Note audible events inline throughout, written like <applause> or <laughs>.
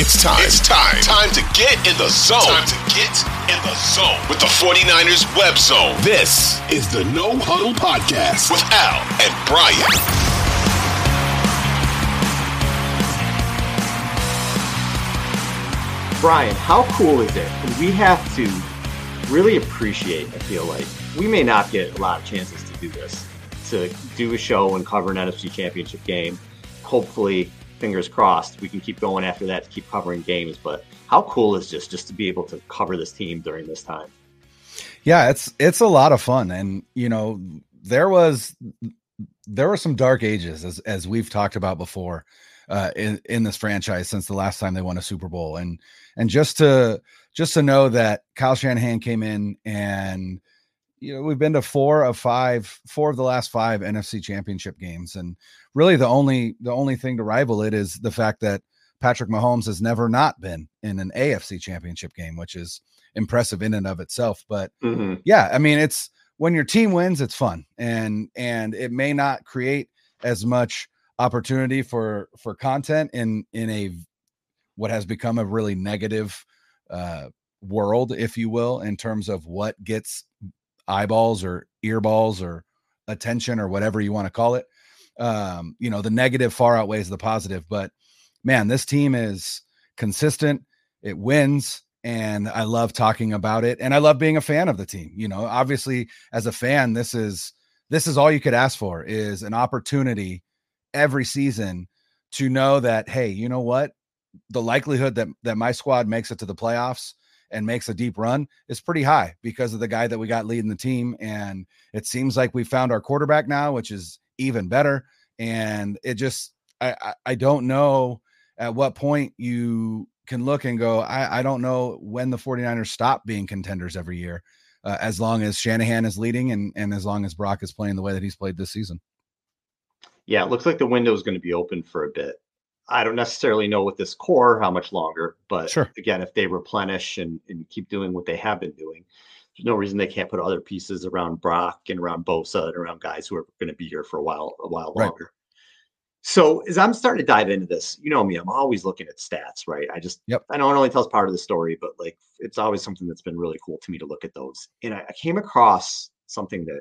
It's time. It's time. Time to get in the zone. Time to get in the zone with the 49ers web zone. This is the No Huddle Podcast with Al and Brian. Brian, how cool is it? We have to really appreciate, I feel like, we may not get a lot of chances to do this, to do a show and cover an NFC championship game. Hopefully, fingers crossed, we can keep going after that to keep covering games. But how cool is this just to be able to cover this team during this time? Yeah, it's it's a lot of fun. And you know, there was there were some dark ages as as we've talked about before uh, in in this franchise since the last time they won a Super Bowl, and and just to just to know that Kyle Shanahan came in and you know we've been to four of five, four of the last five NFC Championship games, and really the only the only thing to rival it is the fact that Patrick Mahomes has never not been in an AFC Championship game, which is impressive in and of itself. But mm-hmm. yeah, I mean it's when your team wins, it's fun, and and it may not create as much opportunity for for content in in a what has become a really negative uh world if you will in terms of what gets eyeballs or earballs or attention or whatever you want to call it um you know the negative far outweighs the positive but man this team is consistent it wins and i love talking about it and i love being a fan of the team you know obviously as a fan this is this is all you could ask for is an opportunity every season to know that hey, you know what? The likelihood that that my squad makes it to the playoffs and makes a deep run is pretty high because of the guy that we got leading the team. And it seems like we found our quarterback now, which is even better. And it just I I, don't know at what point you can look and go, I, I don't know when the 49ers stop being contenders every year, uh, as long as Shanahan is leading and, and as long as Brock is playing the way that he's played this season. Yeah, it looks like the window is going to be open for a bit. I don't necessarily know with this core how much longer, but sure. again, if they replenish and, and keep doing what they have been doing, there's no reason they can't put other pieces around Brock and around Bosa and around guys who are going to be here for a while, a while right. longer. So as I'm starting to dive into this, you know me, I'm always looking at stats, right? I just, yep. I know it only tells part of the story, but like it's always something that's been really cool to me to look at those. And I, I came across something that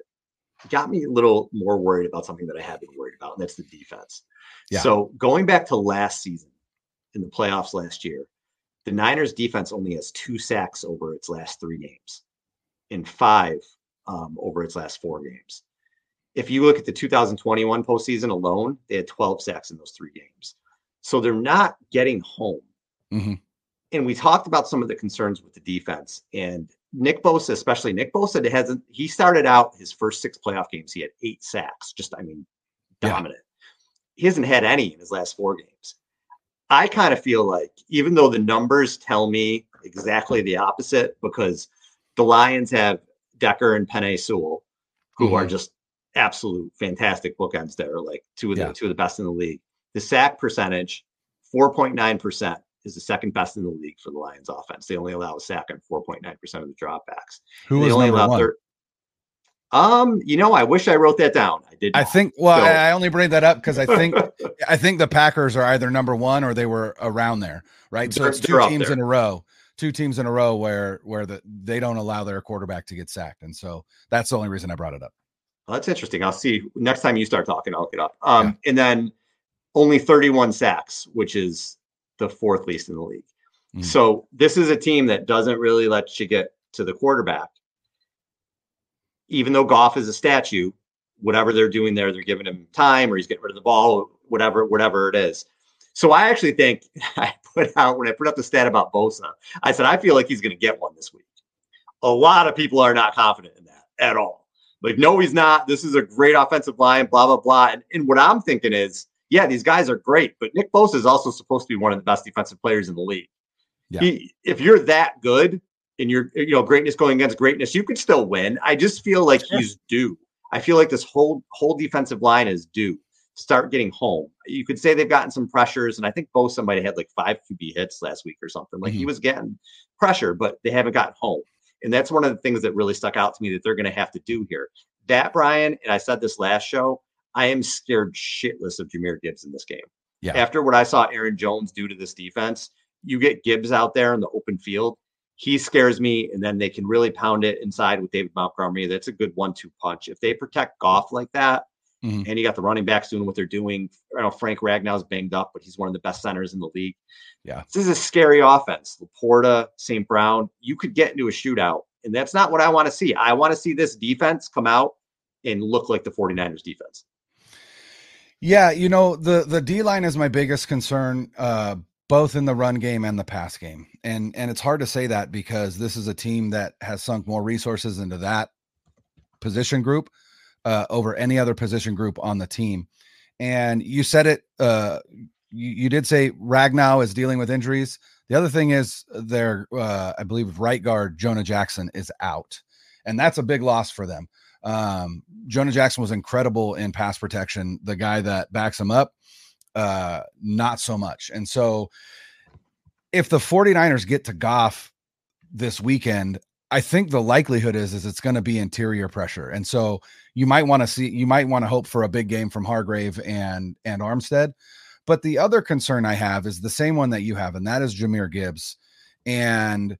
got me a little more worried about something that I have been worried about, and that's the defense. Yeah. So going back to last season in the playoffs last year, the Niners defense only has two sacks over its last three games and five um, over its last four games. If you look at the 2021 postseason alone, they had 12 sacks in those three games. So they're not getting home. Mm-hmm. And we talked about some of the concerns with the defense. And Nick Bosa, especially Nick Bosa, hasn't. He started out his first six playoff games. He had eight sacks. Just, I mean, dominant. Yeah. He hasn't had any in his last four games. I kind of feel like, even though the numbers tell me exactly the opposite, because the Lions have Decker and Penei Sewell, who mm-hmm. are just absolute fantastic bookends there, like two of the yeah. two of the best in the league. The sack percentage, 4.9% is the second best in the league for the Lions offense. They only allow a sack on 4.9% of the dropbacks. Who was only number one? Thir- um, you know, I wish I wrote that down. I did. I think. Well, so, I only bring that up because I think <laughs> I think the Packers are either number one or they were around there, right? So it's two teams in a row, two teams in a row where where the they don't allow their quarterback to get sacked, and so that's the only reason I brought it up. Well, that's interesting. I'll see next time you start talking. I'll look it up. Um, yeah. and then only 31 sacks, which is the fourth least in the league. Mm. So this is a team that doesn't really let you get to the quarterback. Even though Goff is a statue, whatever they're doing there, they're giving him time or he's getting rid of the ball, whatever, whatever it is. So I actually think <laughs> I put out when I put up the stat about Bosa, I said I feel like he's going to get one this week. A lot of people are not confident in that at all. Like, no, he's not. This is a great offensive line, blah, blah, blah. And, and what I'm thinking is yeah, these guys are great, but Nick Bosa is also supposed to be one of the best defensive players in the league. Yeah. He, if you're that good and you're, you know, greatness going against greatness, you could still win. I just feel like he's due. I feel like this whole whole defensive line is due to start getting home. You could say they've gotten some pressures, and I think Bosa might have had like five QB hits last week or something. Like mm-hmm. he was getting pressure, but they haven't gotten home. And that's one of the things that really stuck out to me that they're going to have to do here. That Brian, and I said this last show, I am scared shitless of Jahmyr Gibbs in this game. Yeah. After what I saw Aaron Jones do to this defense, you get Gibbs out there in the open field. He scares me, and then they can really pound it inside with David Montgomery. That's a good one-two punch. If they protect Goff like that, mm-hmm. and you got the running backs doing what they're doing. I know Frank Ragnow's banged up, but he's one of the best centers in the league. Yeah, this is a scary offense. Laporta, St. Brown, you could get into a shootout, and that's not what I want to see. I want to see this defense come out and look like the 49ers defense. Yeah, you know, the the D line is my biggest concern uh both in the run game and the pass game. And and it's hard to say that because this is a team that has sunk more resources into that position group uh over any other position group on the team. And you said it uh you, did say Ragnow is dealing with injuries. The other thing is their uh I believe right guard Jonah Jackson is out. And that's a big loss for them. Um, Jonah Jackson was incredible in pass protection. The guy that backs him up, uh, not so much. And so if the 49ers get to Goff this weekend, I think the likelihood is is it's going to be interior pressure. And so you might want to see you might want to hope for a big game from Hargrave and and Armstead. But the other concern I have is the same one that you have, and that is Jahmyr Gibbs. And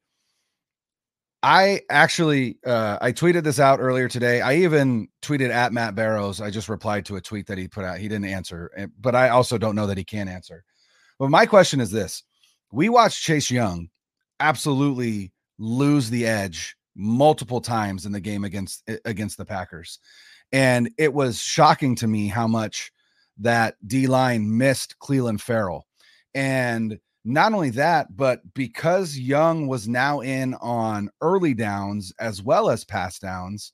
I actually uh, I tweeted this out earlier today. I even tweeted at Matt Barrows. I just replied to a tweet that he put out. He didn't answer, eh, but I also don't know that he can answer. But my question is this: We watched Chase Young absolutely lose the edge multiple times in the game against eh, against the Packers, and it was shocking to me how much that D line missed Clelin Ferrell, and not only that, but because Young was now in on early downs as well as pass downs,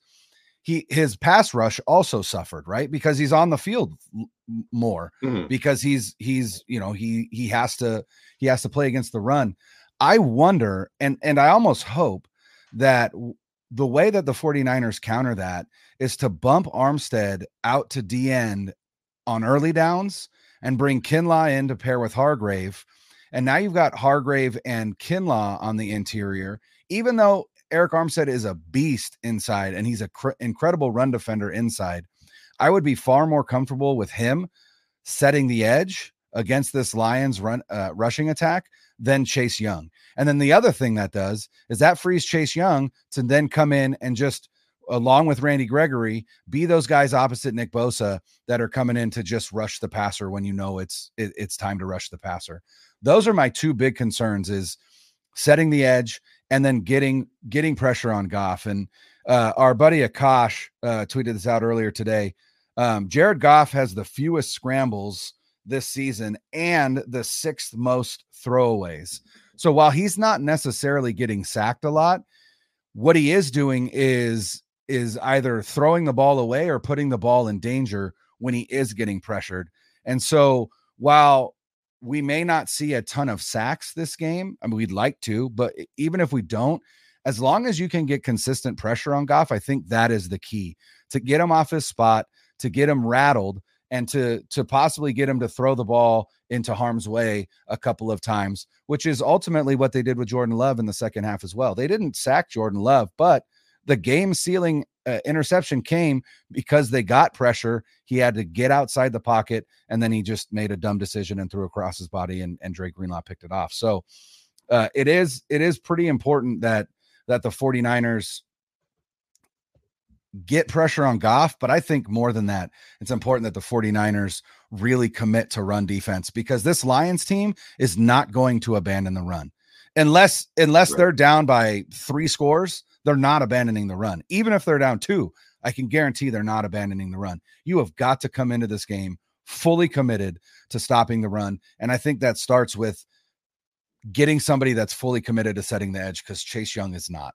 he his pass rush also suffered, right? Because he's on the field more mm-hmm. because he's he's you know he he has to he has to play against the run. I wonder and and I almost hope that the way that the 49ers counter that is to bump Armstead out to D end on early downs and bring Kinlaw in to pair with Hargrave and now you've got Hargrave and Kinlaw on the interior, even though Arik Armstead is a beast inside and he's a cr- incredible run defender inside. I would be far more comfortable with him setting the edge against this Lions run uh, rushing attack than Chase Young. And then the other thing that does is that frees Chase Young to then come in and just along with Randy Gregory be those guys opposite Nick Bosa that are coming in to just rush the passer when you know it's it, it's time to rush the passer. Those are my two big concerns is setting the edge and then getting getting pressure on Goff and uh, our buddy Akash uh, tweeted this out earlier today. Um, Jared Goff has the fewest scrambles this season and the sixth most throwaways. So while he's not necessarily getting sacked a lot, what he is doing is is either throwing the ball away or putting the ball in danger when he is getting pressured. And so while we may not see a ton of sacks this game, I mean we'd like to, but even if we don't, as long as you can get consistent pressure on Goff, I think that is the key to get him off his spot, to get him rattled, and to to possibly get him to throw the ball into harm's way a couple of times, which is ultimately what they did with Jordan Love in the second half as well. They didn't sack Jordan Love, but the game sealing uh, interception came because they got pressure. He had to get outside the pocket, and then he just made a dumb decision and threw across his body, and, and Dre Greenlaw picked it off. So uh, it is it is pretty important that that the 49ers get pressure on Goff, but I think more than that, it's important that the 49ers really commit to run defense because this Lions team is not going to abandon the run. Unless unless right. they're down by 3 scores, they're not abandoning the run. Even if they're down 2, I can guarantee they're not abandoning the run. You have got to come into this game fully committed to stopping the run, and I think that starts with getting somebody that's fully committed to setting the edge cuz Chase Young is not.